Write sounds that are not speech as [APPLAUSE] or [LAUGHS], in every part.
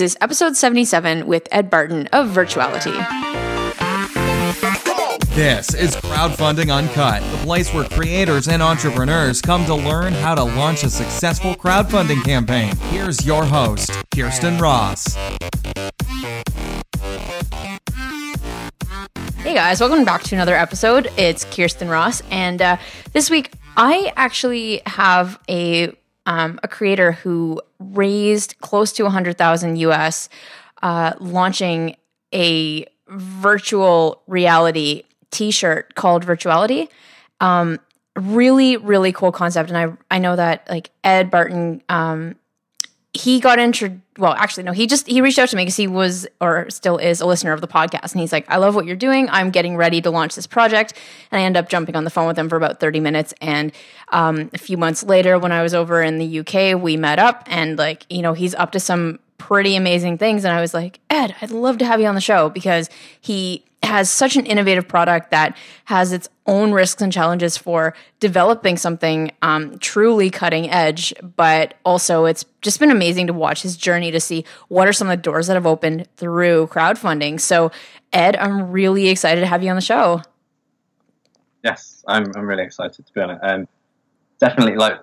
is episode 77 with Ed Barton of Virtuali-Tee. This is Crowdfunding Uncut, the place where creators and entrepreneurs come to learn how to launch a successful crowdfunding campaign. Here's your host, Kirsten Ross. Hey guys, welcome back to another episode. It's Kirsten Ross, and uh, this week I actually have a um, a creator who raised close to 100,000 US uh, launching a virtual reality t-shirt called Virtuali-Tee. Um, really, really cool concept. And I, I know that like Ed Barton, um, he got into well actually no he just he reached out to me because he was or still is a listener of the podcast. And he's like i love what you're doing. I'm getting ready to launch this project. And i end up jumping on the phone with him for about 30 minutes. And um, a few months later when i was over in the uk we met up and like you know he's up to some pretty amazing things and i was like ed i'd love to have you on the show because he has such an innovative product that has its own risks and challenges for developing something um, truly cutting edge, but also it's just been amazing to watch his journey to see what are some of the doors that have opened through crowdfunding. So, Ed, I'm really excited to have you on the show. Yes, I'm, I'm really excited to be on it. Um, definitely, like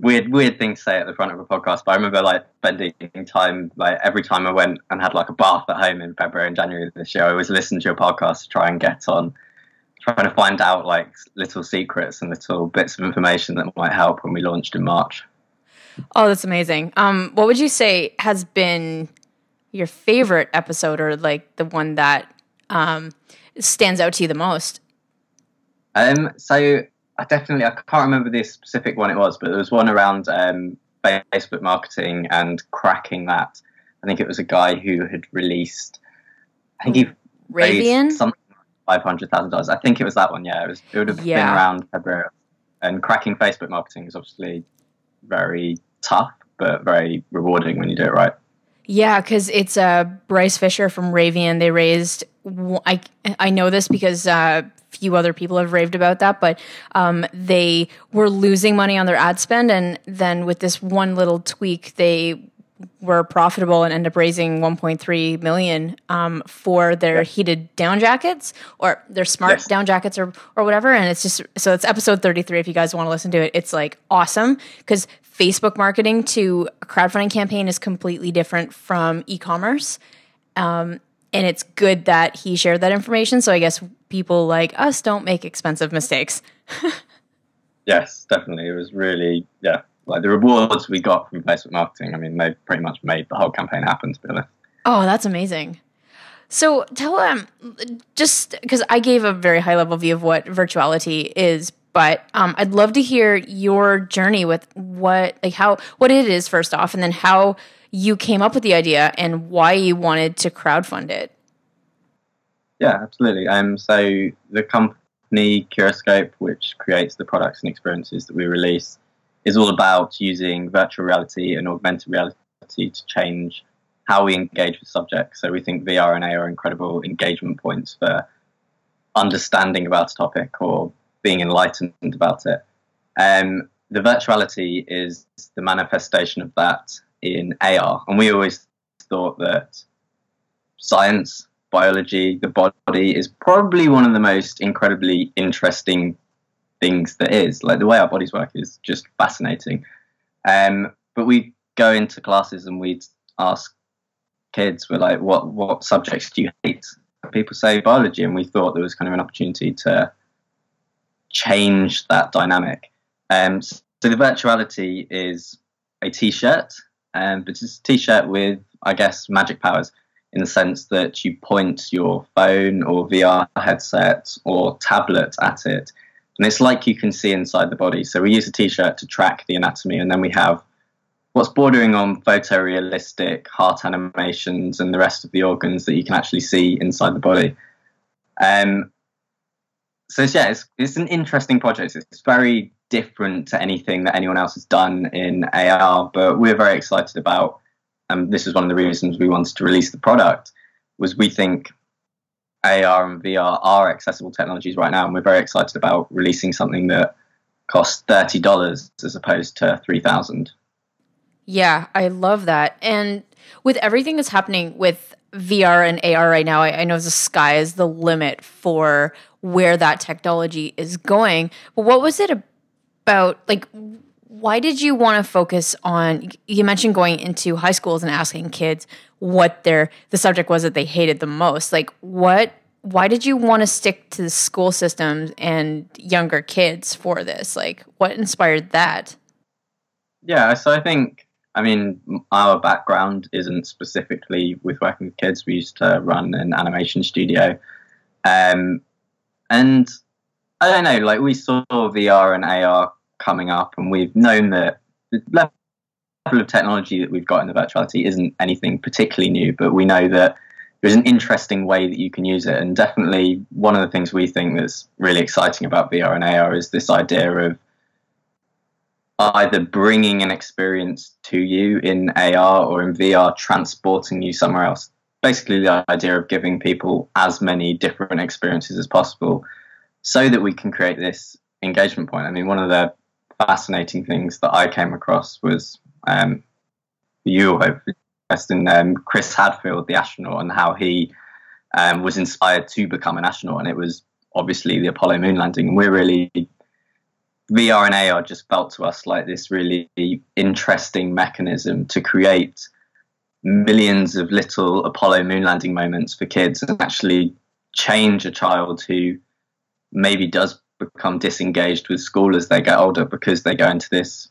weird weird thing to say at the front of a podcast, but I remember like spending time like every time I went and had like a bath at home in February and January this year, I always listened to your podcast to try and get on trying to find out like little secrets and little bits of information that might help when we launched in March. Oh, that's amazing. Um, what would you say has been your favorite episode or like the one that um, stands out to you the most? Um, so I definitely I can't remember the specific one it was, but there was one around um, Facebook marketing and cracking that. I think it was a guy who had released. I think he Ravean something five hundred thousand dollars. I think it was that one. Yeah, it was. It would have yeah. been around February. And cracking Facebook marketing is obviously very tough, but very rewarding when you do it right. Yeah, because it's uh, Bryce Fisher from Ravean. They raised. I I know this because uh, few other people have raved about that, but um, they were losing money on their ad spend, and then with this one little tweak, they were profitable and end up raising 1.3 million um, for their yeah. heated down jackets or their smart yes. down jackets or or whatever. And it's just so it's episode 33. If you guys want to listen to it, it's like awesome because Facebook marketing to a crowdfunding campaign is completely different from e-commerce. Um, and it's good that he shared that information. So I guess people like us don't make expensive mistakes. yes, definitely. It was really, yeah, like the rewards we got from Facebook marketing. I mean, they pretty much made the whole campaign happen, to be honest. Oh, that's amazing. So tell them, um, just because I gave a very high level view of what Virtuali-Tee is, but um, I'd love to hear your journey with what, like how, what it is first off, and then how you came up with the idea and why you wanted to crowdfund it. Yeah, absolutely. Um, so the company Curiscope, which creates the products and experiences that we release, is all about using virtual reality and augmented reality to change how we engage with subjects. So we think VR and AR are incredible engagement points for understanding about a topic or being enlightened about it. Um, the Virtuali-Tee is the manifestation of that in AR. And we always thought that science, biology, the body is probably one of the most incredibly interesting things that is. Like the way our bodies work is just fascinating. Um, but we go into classes and we'd ask kids, we're like, what, what subjects do you hate? People say biology, and we thought there was kind of an opportunity to change that dynamic. Um, so the Virtuali-Tee is a t-shirt um, but it's a t-shirt with, I guess, magic powers in the sense that you point your phone or VR headset or tablet at it, and it's like you can see inside the body. So we use a t-shirt to track the anatomy, and then we have what's bordering on photorealistic heart animations and the rest of the organs that you can actually see inside the body. Um, so yeah, it's, it's an interesting project. It's very different to anything that anyone else has done in AR, but we're very excited about. And this is one of the reasons we wanted to release the product. Was we think AR and VR are accessible technologies right now, and we're very excited about releasing something that costs thirty dollars as opposed to three thousand. Yeah, I love that. And with everything that's happening with VR and AR right now, I, I know the sky is the limit for where that technology is going. But what was it about? Like, why did you want to focus on? You mentioned going into high schools and asking kids what their the subject was that they hated the most. Like, what? Why did you want to stick to the school systems and younger kids for this? Like, what inspired that? Yeah, so I think I mean, our background isn't specifically with working with kids. We used to run an animation studio. Um, and I don't know, like we saw VR and AR coming up, and we've known that the level of technology that we've got in the Virtuali-Tee isn't anything particularly new, but we know that there's an interesting way that you can use it. And definitely one of the things we think that's really exciting about VR and AR is this idea of either bringing an experience to you in AR or in VR, transporting you somewhere else. Basically, the idea of giving people as many different experiences as possible so that we can create this engagement point. I mean, one of the fascinating things that I came across was um, you, hopefully, in um, Chris Hadfield, the astronaut, and how he um, was inspired to become an astronaut. And it was obviously the Apollo moon landing. And we're really VR and AR just felt to us like this really interesting mechanism to create millions of little Apollo moon landing moments for kids and actually change a child who maybe does become disengaged with school as they get older because they go into this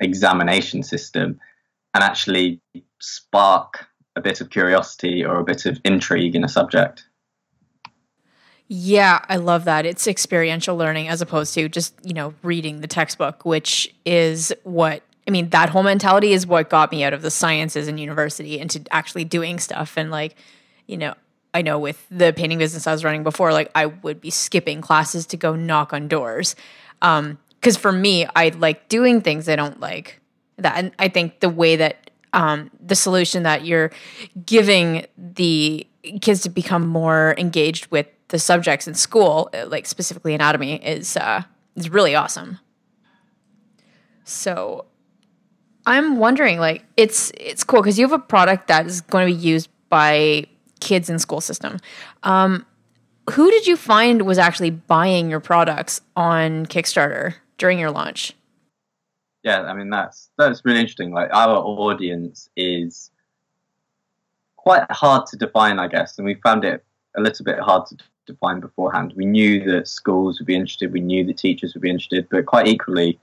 examination system and actually spark a bit of curiosity or a bit of intrigue in a subject. Yeah, I love that. It's experiential learning as opposed to just, you know, reading the textbook, which is what I mean, that whole mentality is what got me out of the sciences in university into actually doing stuff. And like, you know, I know with the painting business I was running before, like I would be skipping classes to go knock on doors. Um, because for me, I like doing things I don't like. That and I think the way that um the solution that you're giving the kids to become more engaged with the subjects in school, uh, like specifically anatomy, is uh, is really awesome. So I'm wondering, like, it's it's cool because you have a product that is going to be used by kids in school system. Um, who did you find was actually buying your products on Kickstarter during your launch? Yeah, I mean that's that's really interesting. Like our audience is quite hard to define, I guess, and we found it a little bit hard to define beforehand. We knew that schools would be interested, we knew that teachers would be interested, but quite equally,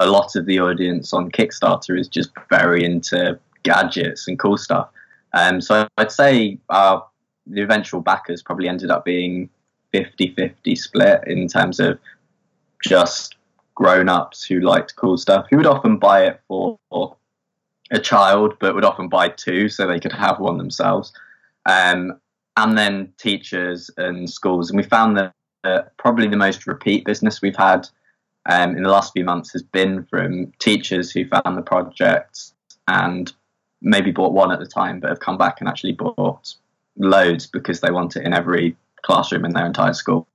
a lot of the audience on Kickstarter is just very into gadgets and cool stuff. Um, so I'd say our, the eventual backers probably ended up being 50 50 split in terms of just grown ups who liked cool stuff, who would often buy it for a child, but would often buy two so they could have one themselves. Um, and then teachers and schools. And we found that uh, probably the most repeat business we've had um, in the last few months has been from teachers who found the project and maybe bought one at the time, but have come back and actually bought loads because they want it in every classroom in their entire school.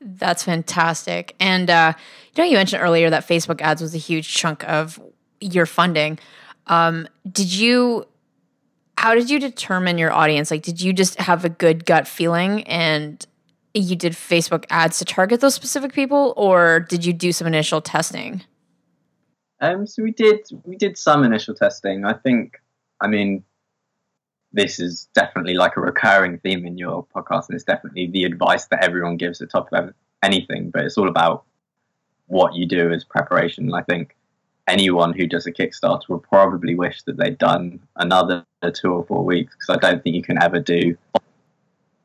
That's fantastic. And uh, you know, you mentioned earlier that Facebook ads was a huge chunk of your funding. Um, did you how did you determine your audience? Like, did you just have a good gut feeling and you did Facebook ads to target those specific people, or did you do some initial testing? Um, so we did we did some initial testing. I think, I mean, this is definitely like a recurring theme in your podcast, and it's definitely the advice that everyone gives at top of anything. But it's all about what you do as preparation. I think anyone who does a Kickstarter will probably wish that they'd done another two or four weeks because I don't think you can ever do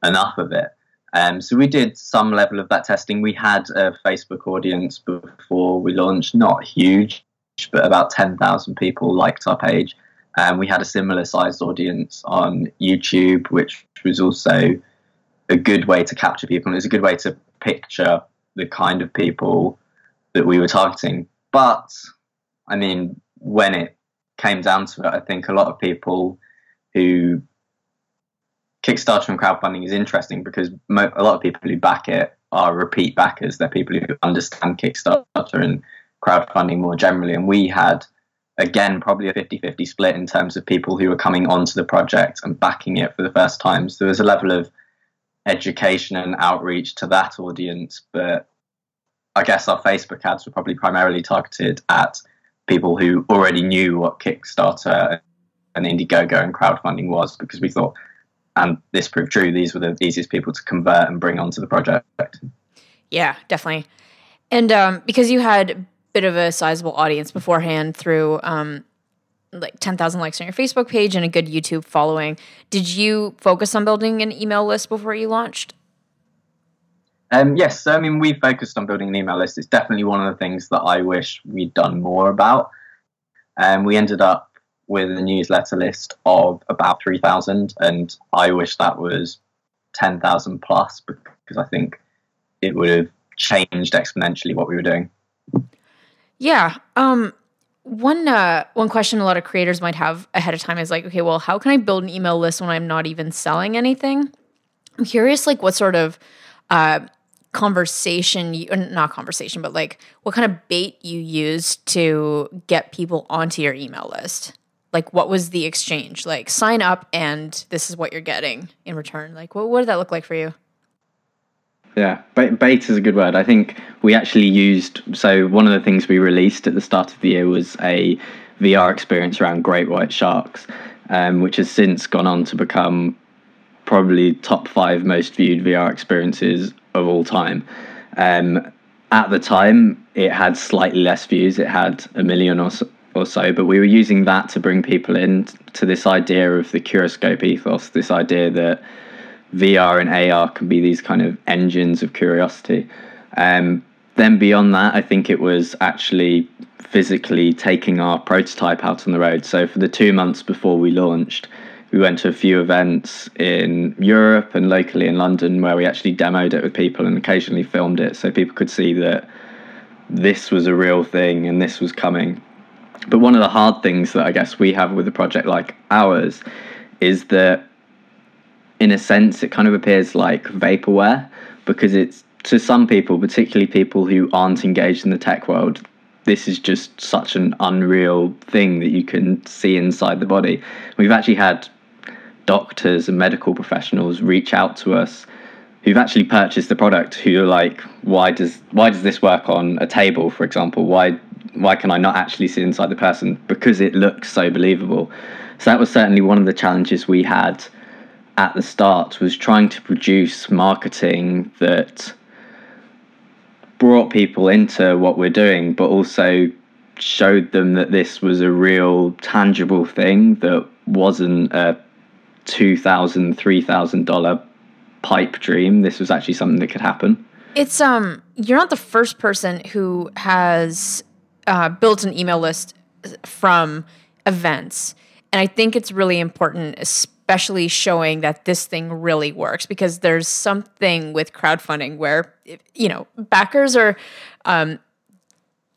enough of it. Um, so we did some level of that testing. We had a Facebook audience before we launched, not huge, but about 10,000 people liked our page. And we had a similar sized audience on YouTube, which was also a good way to capture people. And it was a good way to picture the kind of people that we were targeting. But I mean, when it came down to it, I think a lot of people who Kickstarter and crowdfunding is interesting because mo- a lot of people who back it are repeat backers. They're people who understand Kickstarter and crowdfunding more generally. And we had again, probably a 50 50 split in terms of people who were coming onto the project and backing it for the first time. So there was a level of education and outreach to that audience, but I guess our Facebook ads were probably primarily targeted at people who already knew what Kickstarter and Indiegogo and crowdfunding was because we thought, and this proved true, these were the easiest people to convert and bring onto the project. Yeah, definitely. And um, because you had bit of a sizable audience beforehand through um, like 10,000 likes on your Facebook page and a good YouTube following, did you focus on building an email list before you launched? Um, yes, so I mean, we focused on building an email list. It's definitely one of the things that I wish we'd done more about. And um, we ended up with a newsletter list of about 3,000, and I wish that was 10,000 plus because I think it would have changed exponentially what we were doing. Yeah. Um, one uh, one question a lot of creators might have ahead of time is like, okay, well, how can I build an email list when I'm not even selling anything? I'm curious, like, what sort of uh, conversation you not conversation but like what kind of bait you used to get people onto your email list like what was the exchange like sign up and this is what you're getting in return like what, what did that look like for you yeah beta is a good word i think we actually used so one of the things we released at the start of the year was a vr experience around great white sharks um, which has since gone on to become probably top five most viewed vr experiences of all time. Um, at the time, it had slightly less views. It had a million or so, or so, but we were using that to bring people in to this idea of the Curiscope ethos, this idea that VR and AR can be these kind of engines of curiosity. Um, then beyond that, I think it was actually physically taking our prototype out on the road. So for the two months before we launched, we went to a few events in Europe and locally in London where we actually demoed it with people and occasionally filmed it so people could see that this was a real thing and this was coming. But one of the hard things that I guess we have with a project like ours is that, in a sense, it kind of appears like vaporware because it's to some people, particularly people who aren't engaged in the tech world, this is just such an unreal thing that you can see inside the body. We've actually had doctors and medical professionals reach out to us who've actually purchased the product who are like why does why does this work on a table for example? Why why can i not actually see inside the person? Because it looks so believable. So that was certainly one of the challenges we had at the start was trying to produce marketing that brought people into what we're doing but also showed them that this was a real tangible thing that wasn't a two thousand, three thousand dollar pipe dream. This was actually something that could happen. It's um, you're not the first person who has uh, built an email list from events, and I think it's really important, especially showing that this thing really works because there's something with crowdfunding where you know backers are um,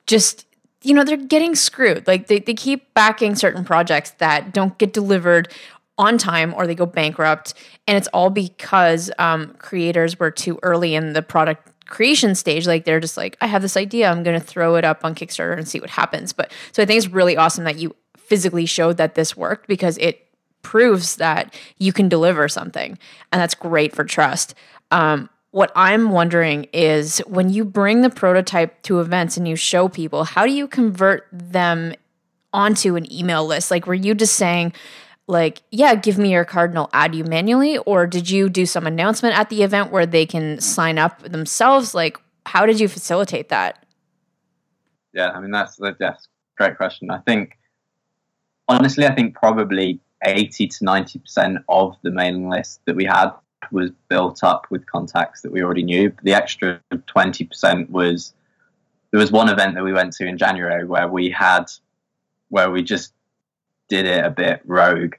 just you know they're getting screwed like they, they keep backing certain projects that don't get delivered on time or they go bankrupt. And it's all because um, creators were too early in the product creation stage. Like they're just like, I have this idea, I'm going to throw it up on Kickstarter and see what happens. But so I think it's really awesome that you physically showed that this worked because it proves that you can deliver something. And that's great for trust. Um, what I'm wondering is when you bring the prototype to events and you show people, how do you convert them onto an email list? Like, were you just saying, like, yeah, give me your card and I'll add you manually? Or did you do some announcement at the event where they can sign up themselves? Like, how did you facilitate that? Yeah, I mean, that's, that's a great question. I think, honestly, I think probably 80 to 90% of the mailing list that we had was built up with contacts that we already knew. The extra 20% was there was one event that we went to in January where we had where we just did it a bit rogue.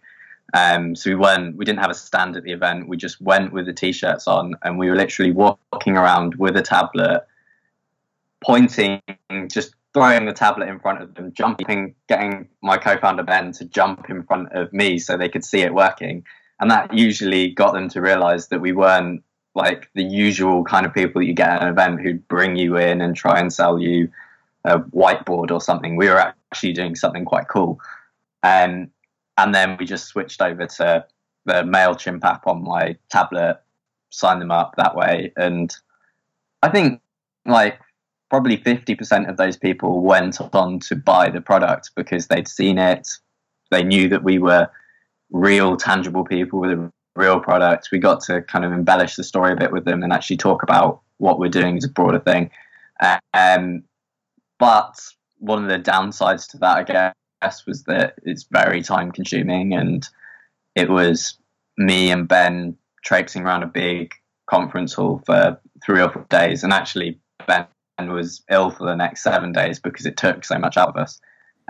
Um, so we went, we didn't have a stand at the event. We just went with the t-shirts on, and we were literally walking around with a tablet, pointing, just throwing the tablet in front of them, jumping, getting my co-founder Ben to jump in front of me so they could see it working, and that usually got them to realize that we weren't like the usual kind of people that you get at an event who'd bring you in and try and sell you a whiteboard or something. We were actually doing something quite cool. Um, and then we just switched over to the MailChimp app on my tablet, signed them up that way. And I think like probably 50% of those people went on to buy the product because they'd seen it. They knew that we were real, tangible people with a real product. We got to kind of embellish the story a bit with them and actually talk about what we're doing as a broader thing. Um, but one of the downsides to that, I guess, was that it's very time consuming and it was me and Ben traipsing around a big conference hall for three or four days. And actually, Ben was ill for the next seven days because it took so much out of us.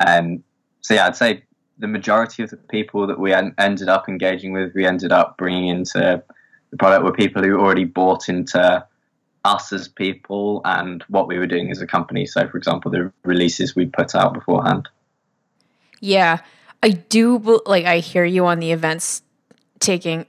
Um, so, yeah, I'd say the majority of the people that we en- ended up engaging with, we ended up bringing into the product were people who already bought into us as people and what we were doing as a company. So, for example, the releases we put out beforehand. Yeah, I do like. I hear you on the events taking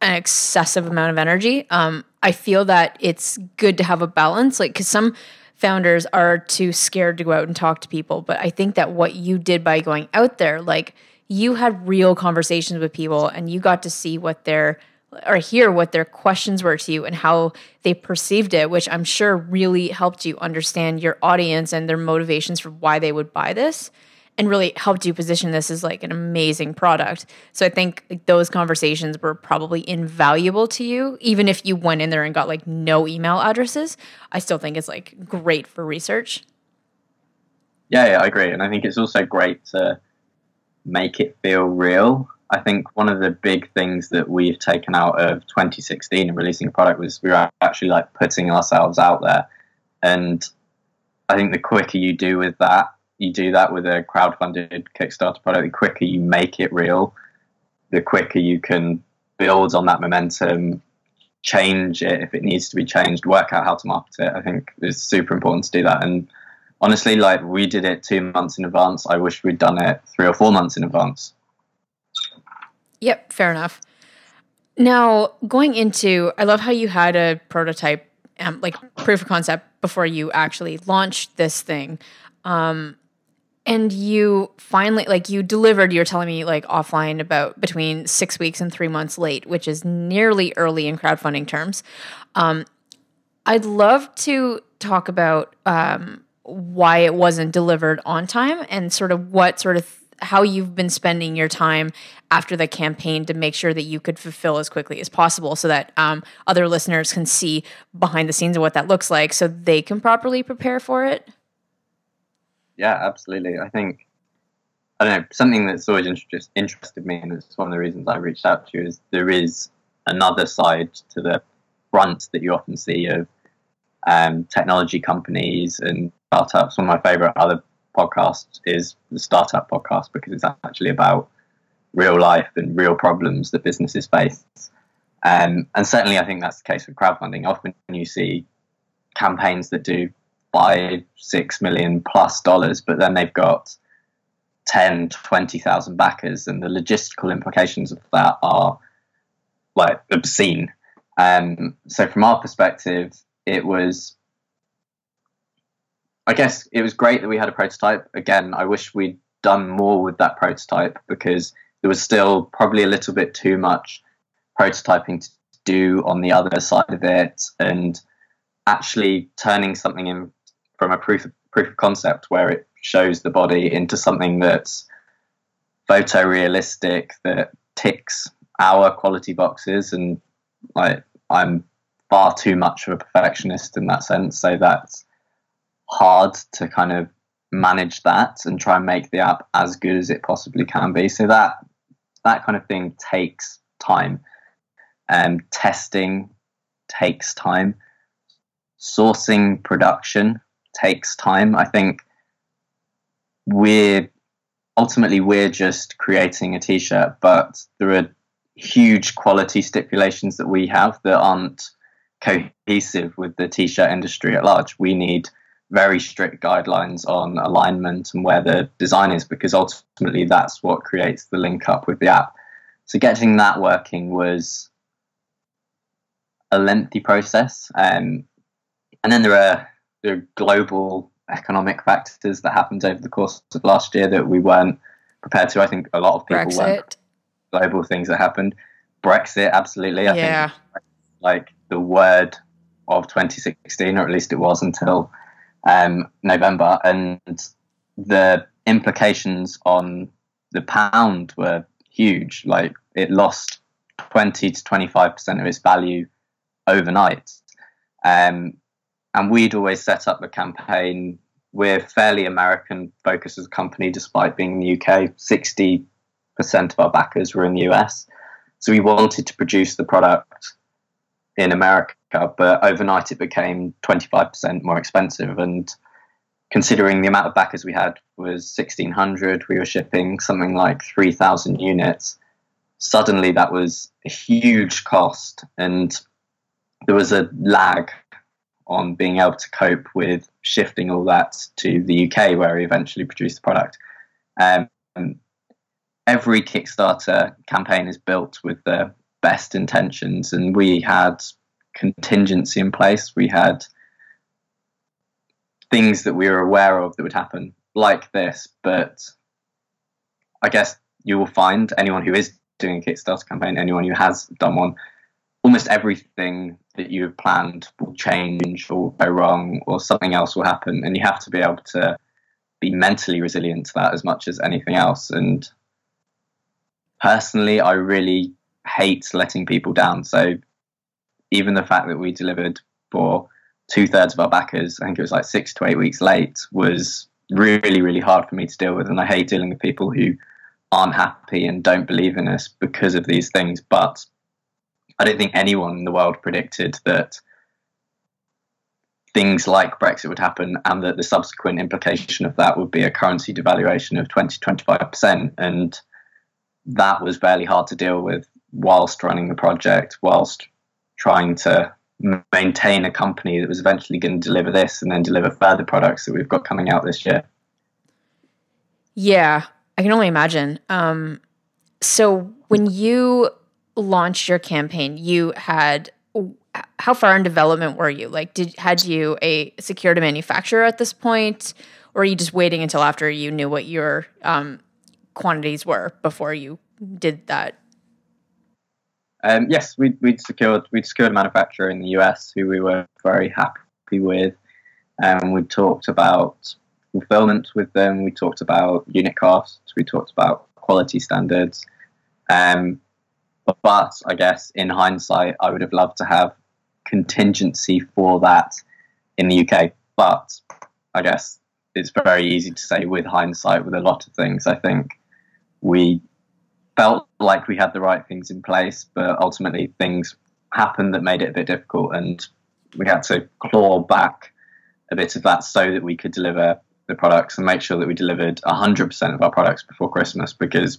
an excessive amount of energy. Um, I feel that it's good to have a balance, like because some founders are too scared to go out and talk to people. But I think that what you did by going out there, like you had real conversations with people and you got to see what their or hear what their questions were to you and how they perceived it, which I'm sure really helped you understand your audience and their motivations for why they would buy this and really helped you position this as like an amazing product. So I think those conversations were probably invaluable to you even if you went in there and got like no email addresses. I still think it's like great for research. Yeah, yeah, I agree. And I think it's also great to make it feel real I think one of the big things that we've taken out of 2016 and releasing a product was we were actually like putting ourselves out there. And I think the quicker you do with that, you do that with a crowd-funded Kickstarter product, the quicker you make it real, the quicker you can build on that momentum, change it if it needs to be changed, work out how to market it. I think it's super important to do that. And honestly, like we did it two months in advance. I wish we'd done it three or four months in advance. Yep, fair enough. Now, going into, I love how you had a prototype, um, like proof of concept before you actually launched this thing. Um, and you finally, like, you delivered, you're telling me, like, offline about between six weeks and three months late, which is nearly early in crowdfunding terms. Um, I'd love to talk about um, why it wasn't delivered on time and sort of what sort of how you've been spending your time after the campaign to make sure that you could fulfill as quickly as possible so that um, other listeners can see behind the scenes of what that looks like so they can properly prepare for it yeah absolutely i think i don't know something that's always interest, interested me and it's one of the reasons i reached out to you is there is another side to the front that you often see of um, technology companies and startups one of my favorite other podcasts is the startup podcast because it's actually about real life and real problems that businesses face. Um, and certainly, I think that's the case with crowdfunding. Often you see campaigns that do five, six million plus dollars, but then they've got 10, 20,000 backers, and the logistical implications of that are like obscene. Um, so, from our perspective, it was I guess it was great that we had a prototype. Again, I wish we'd done more with that prototype because there was still probably a little bit too much prototyping to do on the other side of it and actually turning something in from a proof of, proof of concept where it shows the body into something that's photorealistic that ticks our quality boxes and like I'm far too much of a perfectionist in that sense so that's hard to kind of manage that and try and make the app as good as it possibly can be. So that that kind of thing takes time. Um, testing takes time. Sourcing production takes time. I think we're ultimately we're just creating a t-shirt, but there are huge quality stipulations that we have that aren't cohesive with the t-shirt industry at large. We need very strict guidelines on alignment and where the design is because ultimately that's what creates the link up with the app. So getting that working was a lengthy process. Um, and then there are, are global economic factors that happened over the course of last year that we weren't prepared to. I think a lot of people Brexit. weren't global things that happened. Brexit, absolutely. I yeah. think like the word of 2016, or at least it was until um, November, and the implications on the pound were huge. Like it lost 20 to 25 percent of its value overnight. Um, and we'd always set up the campaign. We're fairly American focused as a company, despite being in the UK. 60 percent of our backers were in the US, so we wanted to produce the product in America, but overnight it became 25 percent more expensive. And considering the amount of backers we had was 1600, we were shipping something like 3,000 units. Suddenly, that was a huge cost, and there was a lag on being able to cope with shifting all that to the UK, where we eventually produced the product. Um, every Kickstarter campaign is built with the best intentions, and we had contingency in place. We had things that we were aware of that would happen like this, but I guess you will find anyone who is doing a Kickstarter campaign, anyone who has done one, almost everything that you have planned will change or go wrong or something else will happen. And you have to be able to be mentally resilient to that as much as anything else. And personally, I really hate letting people down. So even the fact that we delivered for two thirds of our backers, I think it was like six to eight weeks late, was really, really hard for me to deal with. And I hate dealing with people who aren't happy and don't believe in us because of these things. But I don't think anyone in the world predicted that things like Brexit would happen and that the subsequent implication of that would be a currency devaluation of 20 25%. And that was fairly hard to deal with whilst running the project, whilst trying to maintain a company that was eventually going to deliver this and then deliver further products that we've got coming out this year. Yeah, I can only imagine. Um, so when you launched your campaign, you had how far in development were you? Like, did had you a secured a manufacturer at this point, or are you just waiting until after you knew what your um, quantities were before you did that? Um, yes, we, we'd secured we'd secured a manufacturer in the US who we were very happy with, and um, we talked about fulfillment with them. We talked about unit costs. We talked about quality standards. Um, but I guess in hindsight, I would have loved to have contingency for that in the UK. But I guess it's very easy to say with hindsight with a lot of things. I think we felt like we had the right things in place, but ultimately things happened that made it a bit difficult, and we had to claw back a bit of that so that we could deliver the products and make sure that we delivered 100% of our products before Christmas because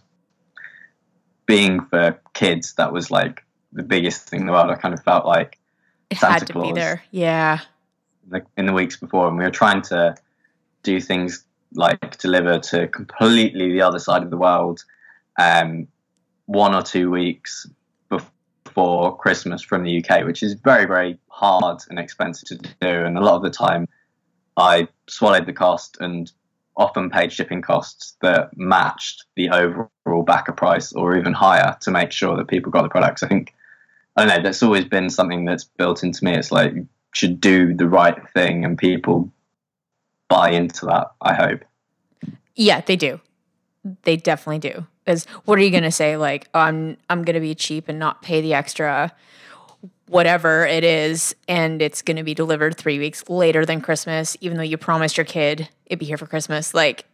being for kids, that was like the biggest thing in the world. I kind of felt like It Santa had to Claus. be there. Yeah. in the, in the weeks before, and we were trying to do things like deliver to completely the other side of the world um, one or two weeks before Christmas from the UK, which is very, very hard and expensive to do. And a lot of the time, I swallowed the cost and often paid shipping costs that matched the overall backer price or even higher to make sure that people got the products. I think, I don't know, that's always been something that's built into me. It's like, you should do the right thing and people buy into that, I hope. Yeah, they do. They definitely do. Because what are you gonna say? Like, oh, I'm I'm gonna be cheap and not pay the extra, whatever it is, and it's gonna be delivered three weeks later than Christmas, even though you promised your kid it'd be here for Christmas. Like,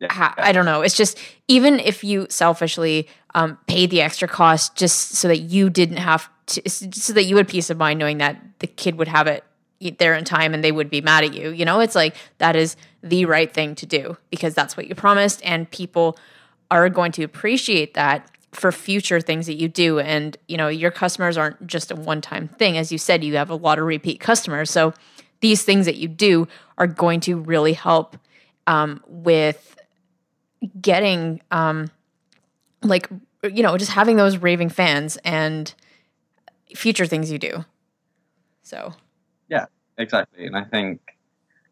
Yeah. ha- I don't know. It's just even if you selfishly um, pay the extra cost just so that you didn't have to, so that you had peace of mind knowing that the kid would have it there in time and they would be mad at you. You know, it's like that is the right thing to do because that's what you promised, and people are going to appreciate that for future things that you do. And you know, your customers aren't just a one-time thing. As you said, you have a lot of repeat customers, so these things that you do are going to really help um, with getting um like you know just having those raving fans and future things you do so yeah exactly and i think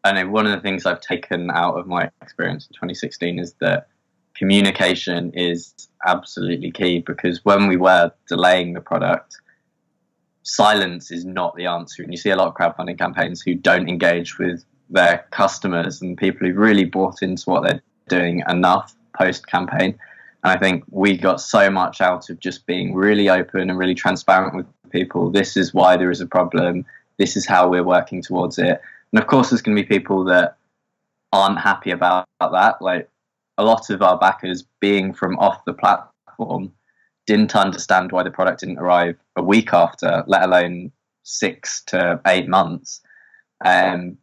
I know one of the things I've taken out of my experience in 2016 is that communication is absolutely key because when we were delaying the product, silence is not the answer. And you see a lot of crowdfunding campaigns who don't engage with their customers and people who really bought into what they're doing enough post campaign. And I think we got so much out of just being really open and really transparent with people. This is why there is a problem. This is how we're working towards it. And of course, there's going to be people that aren't happy about, that. Like a lot of our backers, being from off the platform, didn't understand why the product didn't arrive a week after, let alone six to eight months. Um,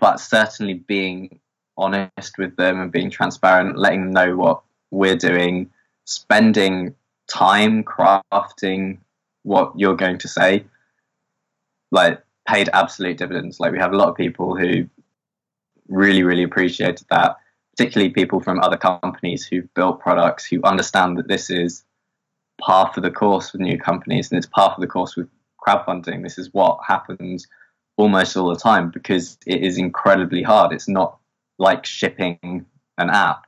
but certainly being honest with them and being transparent, letting them know what we're doing, spending time crafting what you're going to say, like paid absolute dividends. Like we have a lot of people who really, really appreciated that, particularly people from other companies who've built products who understand that this is par for the course with new companies and it's par for the course with crowdfunding. This is what happens almost all the time because it is incredibly hard. It's not like shipping an app.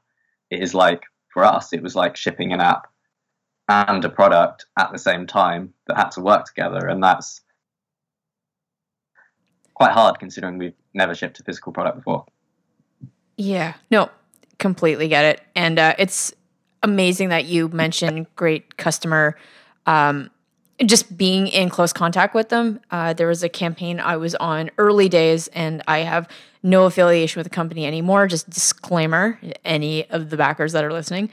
It is like, for us, it was like shipping an app and a product at the same time that had to work together. And that's quite hard considering we've never shipped a physical product before. Yeah, no, completely get it. And uh, it's amazing that you mentioned great customer um, just being in close contact with them. Uh, there was a campaign I was on early days, and I have no affiliation with the company anymore. Just disclaimer, any of the backers that are listening.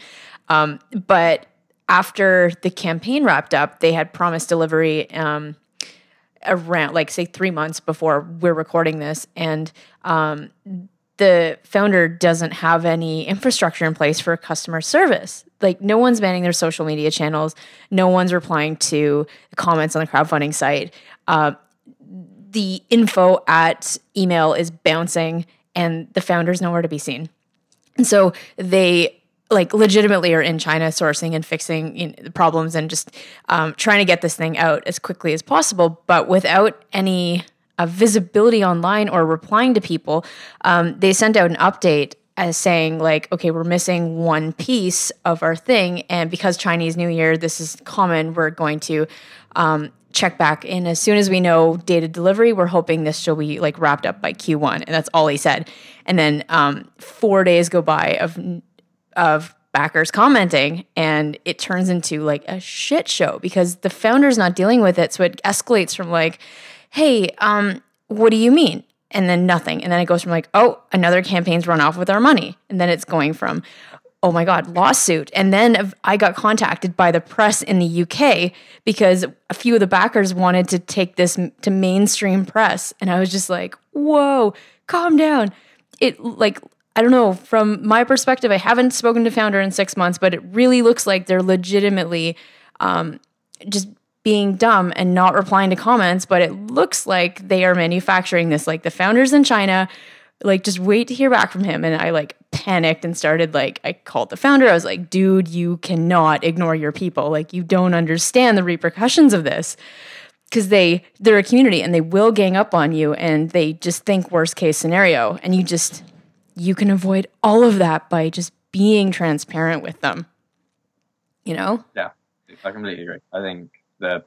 Um, but after the campaign wrapped up, they had promised delivery um, around, like, say, three months before we're recording this, and um, the founder doesn't have any infrastructure in place for customer service. Like no one's manning their social media channels, no one's replying to comments on the crowdfunding site. Uh, the info at email is bouncing, and the founder's nowhere to be seen. And so they like legitimately are in China sourcing and fixing you know, the problems and just um, trying to get this thing out as quickly as possible, but without any uh, visibility online or replying to people, um, they sent out an update as saying like, okay, we're missing one piece of our thing, and because Chinese New Year, this is common. We're going to um, check back in as soon as we know data delivery. We're hoping this shall be like wrapped up by Q1, and that's all he said. And then um, four days go by of of backers commenting and it turns into like a shit show because the founder's not dealing with it so it escalates from like hey, um, what do you mean? And then nothing. And then it goes from like, oh, another campaign's run off with our money. And then it's going from, oh my God, lawsuit. And then I got contacted by the press in the UK because a few of the backers wanted to take this to mainstream press. And I was just like, whoa, calm down. It like, I don't know, from my perspective, I haven't spoken to founder in six months, but it really looks like they're legitimately um, just being dumb and not replying to comments, but it looks like they are manufacturing this. Like the founders in China, like just wait to hear back from him. And I like panicked and started like I called the founder. I was like, dude, you cannot ignore your people. Like you don't understand the repercussions of this. Cause they they're a community and they will gang up on you and they just think worst case scenario. And you just you can avoid all of that by just being transparent with them. You know? Yeah. I completely agree. I think the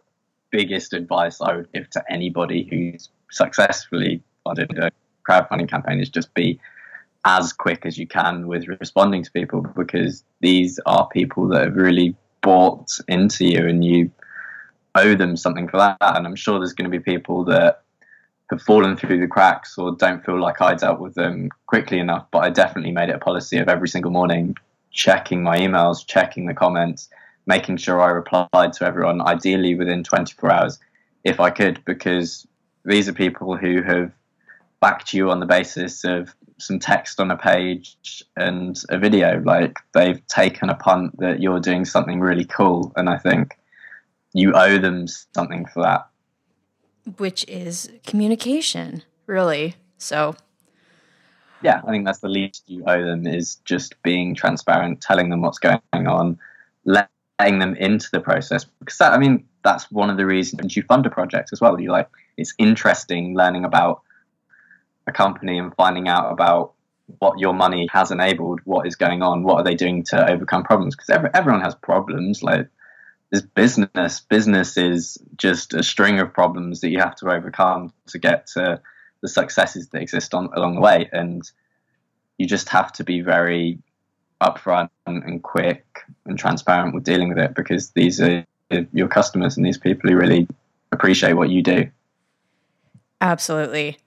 biggest advice I would give to anybody who's successfully funded a crowdfunding campaign is just be as quick as you can with responding to people because these are people that have really bought into you and you owe them something for that. And I'm sure there's going to be people that have fallen through the cracks or don't feel like I dealt with them quickly enough. But I definitely made it a policy of every single morning checking my emails, checking the comments, making sure I replied to everyone, ideally within 24 hours, if I could, because these are people who have backed you on the basis of some text on a page and a video. Like they've taken a punt that you're doing something really cool, and I think you owe them something for that. Which is communication, really. So. Yeah, I think that's the least you owe them is just being transparent, telling them what's going on, let letting them into the process because that, I mean that's one of the reasons you fund a project as well. You like it's interesting learning about a company and finding out about what your money has enabled, what is going on, what are they doing to overcome problems? Because every, everyone has problems. Like this business, business is just a string of problems that you have to overcome to get to the successes that exist on along the way, and you just have to be very upfront and, quick and transparent with dealing with it because these are your customers and these people who really appreciate what you do. Absolutely.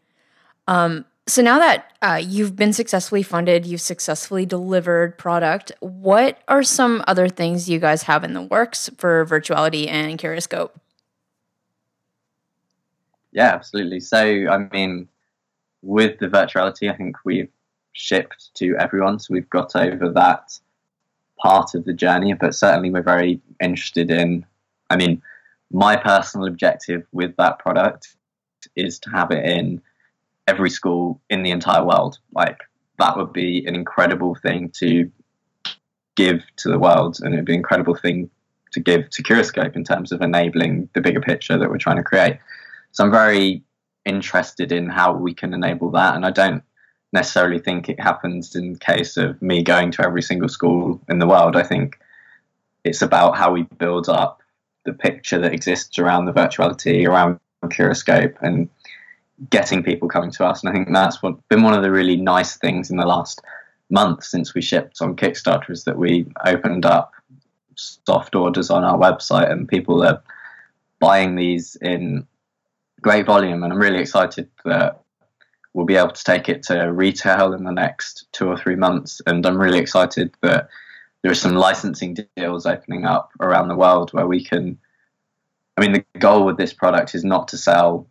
Um, so now that uh, you've been successfully funded, you've successfully delivered product. What are some other things you guys have in the works for Virtuali-Tee and Curiscope? Yeah, absolutely. So, I mean, with the Virtuali-Tee, I think we've shipped to everyone, so we've got over that part of the journey. But certainly, we're very interested in. I mean, my personal objective with that product is to have it in every school in the entire world. Like that would be an incredible thing to give to the world, and it'd be an incredible thing to give to Curiscope in terms of enabling the bigger picture that we're trying to create. So I'm very interested in how we can enable that, and I don't necessarily think it happens in case of me going to every single school in the world. I think it's about how we build up the picture that exists around the Virtuali-Tee, around Curiscope, and getting people coming to us. And I think that's what been one of the really nice things in the last month since we shipped on Kickstarter is that we opened up soft orders on our website and people are buying these in great volume. And I'm really excited that we'll be able to take it to retail in the next two or three months. And I'm really excited that there are some licensing deals opening up around the world where we can. I mean, the goal with this product is not to sell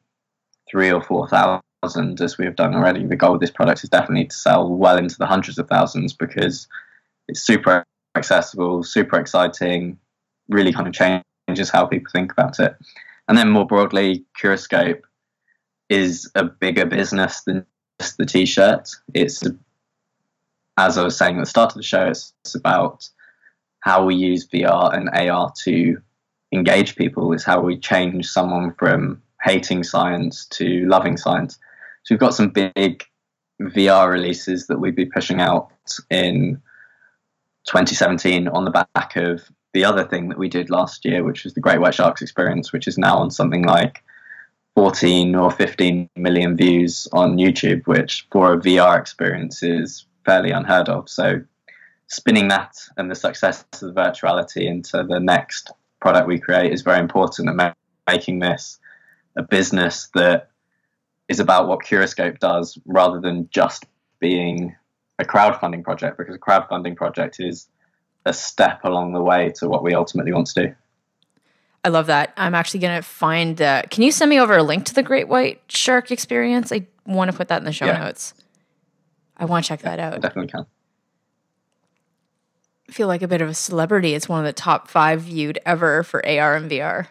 three or four thousand as we have done already. The goal with this product is definitely to sell well into the hundreds of thousands because it's super accessible, super exciting, really kind of changes how people think about it. And then more broadly, Curiscope is a bigger business than just the t-shirt. It's, as I was saying at the start of the show, it's, it's about how we use VR and AR to engage people. Is how we change someone from hating science to loving science. So we've got some big VR releases that we'd be pushing out in 2017 on the back of the other thing that we did last year, which was the Great White Sharks experience, which is now on something like 14 or 15 million views on YouTube, which for a VR experience is fairly unheard of. So spinning that and the success of the Virtuali-Tee into the next product we create is very important and making this a business that is about what Curiscope does rather than just being a crowdfunding project because a crowdfunding project is a step along the way to what we ultimately want to do. I love that. I'm actually going to find. Uh, can you send me over a link to the Great White Shark Experience? I want to put that in the show yeah. notes. I want to check yeah, that out. Definitely can. I feel like a bit of a celebrity. It's one of the top five viewed ever for AR and VR.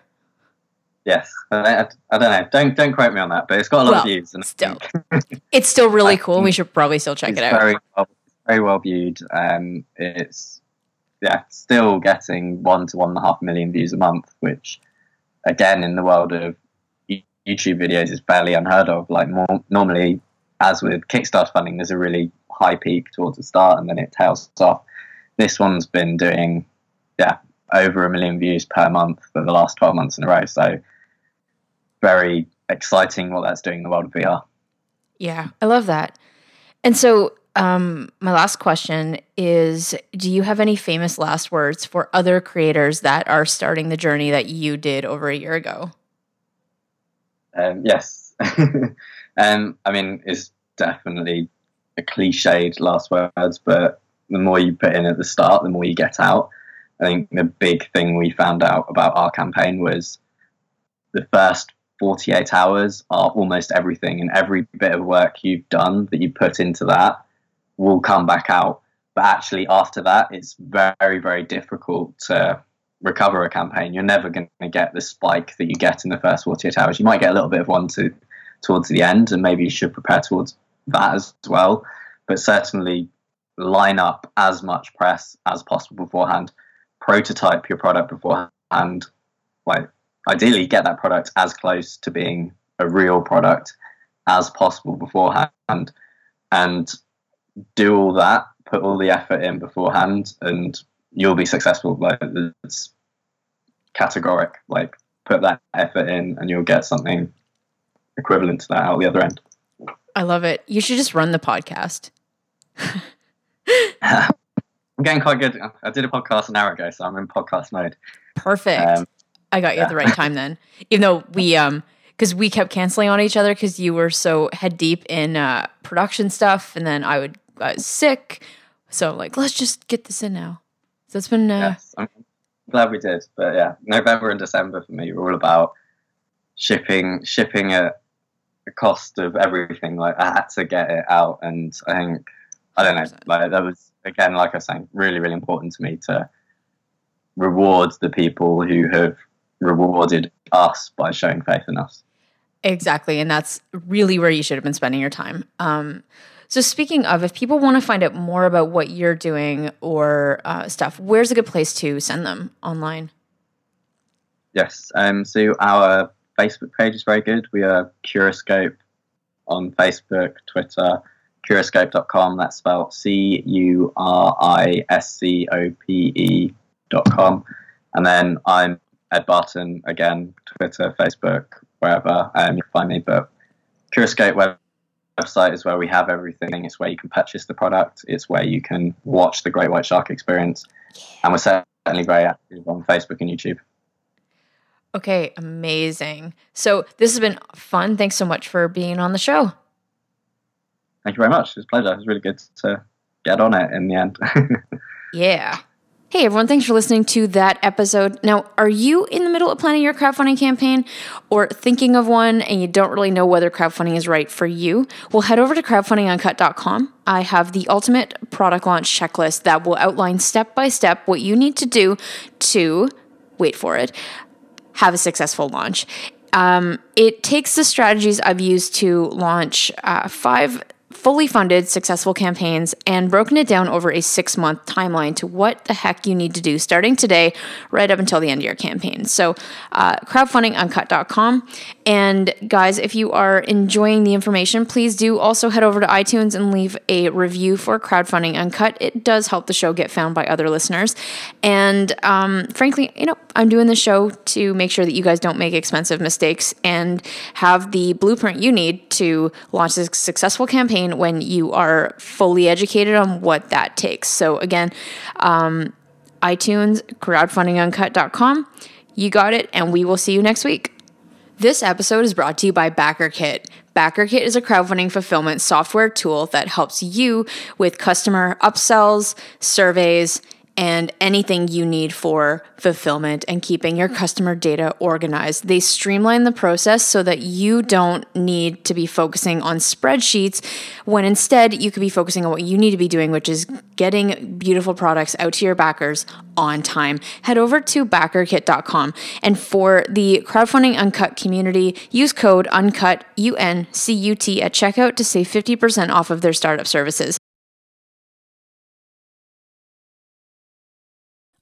Yes, I, I, don't know. Don't don't quote me on that, but it's got a lot well, of views. And still, [LAUGHS] it's still really cool. We should probably still check it out. Very well, very well viewed. Um, it's yeah, still getting one to one and a half million views a month, which again in the world of YouTube videos is fairly unheard of. Like more normally, as with Kickstarter funding, there's a really high peak towards the start and then it tails off. This one's been doing yeah over a million views per month for the last 12 months in a row. So very exciting what that's doing in the world of VR. Yeah, I love that. And so, um, my last question is Do you have any famous last words for other creators that are starting the journey that you did over a year ago? Um, yes. [LAUGHS] um, I mean, it's definitely a cliched last words, but the more you put in at the start, the more you get out. I think the big thing we found out about our campaign was the first 48 hours are almost everything, and every bit of work you've done that you put into that will come back out. But actually, after that, it's very, very difficult to recover a campaign. You're never going to get the spike that you get in the first 48 hours. You might get a little bit of one to, towards the end, and maybe you should prepare towards that as well. But certainly, line up as much press as possible beforehand, prototype your product beforehand, like ideally get that product as close to being a real product as possible beforehand and do all that, put all the effort in beforehand, and you'll be successful. Like it's categoric. Like put that effort in, and you'll get something equivalent to that out the other end. I love it. You should just run the podcast. [LAUGHS] I'm getting quite good. I did a podcast an hour ago, so I'm in podcast mode. Perfect. Um, I got you yeah. at the right time then. Even though we um because we kept canceling on each other because you were so head deep in uh, production stuff, and then I would I was sick. So like, let's just get this in now. So it's been. Uh, yes, I'm glad we did, but yeah, November and December for me were all about shipping, shipping at the cost of everything. Like I had to get it out, and I think I don't know, like that was again, like I was saying, really, really important to me to reward the people who have rewarded us by showing faith in us. Exactly. And that's really where you should have been spending your time. Um, so, speaking of, if people want to find out more about what you're doing or uh, stuff, where's a good place to send them online? Yes. Um, so, our Facebook page is very good. We are Curiscope on Facebook, Twitter, curiscope.com. That's spelled C U R I S C O P E.com. And then I'm Ed Barton, again, Twitter, Facebook, wherever um, you find me. But Curiscope web- website is where we have everything. It's where you can purchase the product. It's where you can watch the Great White Shark experience. And we're certainly very active on Facebook and YouTube. Okay, amazing. So this has been fun. Thanks so much for being on the show. Thank you very much. It's a pleasure. It was really good to get on it in the end. [LAUGHS] yeah. Hey everyone, thanks for listening to that episode. Now, are you in the middle of planning your crowdfunding campaign or thinking of one and you don't really know whether crowdfunding is right for you? Well, head over to crowdfundinguncut.com. I have the ultimate product launch checklist that will outline step by step what you need to do to, wait for it, have a successful launch. Um, it takes the strategies I've used to launch uh, five fully funded successful campaigns and broken it down over a six month timeline to what the heck you need to do starting today, right up until the end of your campaign. So, uh, crowdfundinguncut.com. And guys, if you are enjoying the information, please do also head over to iTunes and leave a review for Crowdfunding Uncut. It does help the show get found by other listeners. And um, frankly, you know, I'm doing the show to make sure that you guys don't make expensive mistakes and have the blueprint you need to launch a successful campaign when you are fully educated on what that takes. So, again, um, iTunes, crowdfundinguncut.com. You got it, and we will see you next week. This episode is brought to you by BackerKit. BackerKit is a crowdfunding fulfillment software tool that helps you with customer upsells, surveys, and anything you need for fulfillment and keeping your customer data organized. They streamline the process so that you don't need to be focusing on spreadsheets when instead you could be focusing on what you need to be doing, which is getting beautiful products out to your backers on time. Head over to backerkit.com and for the crowdfunding uncut community, use code uncut U N C U T at checkout to save 50% off of their startup services.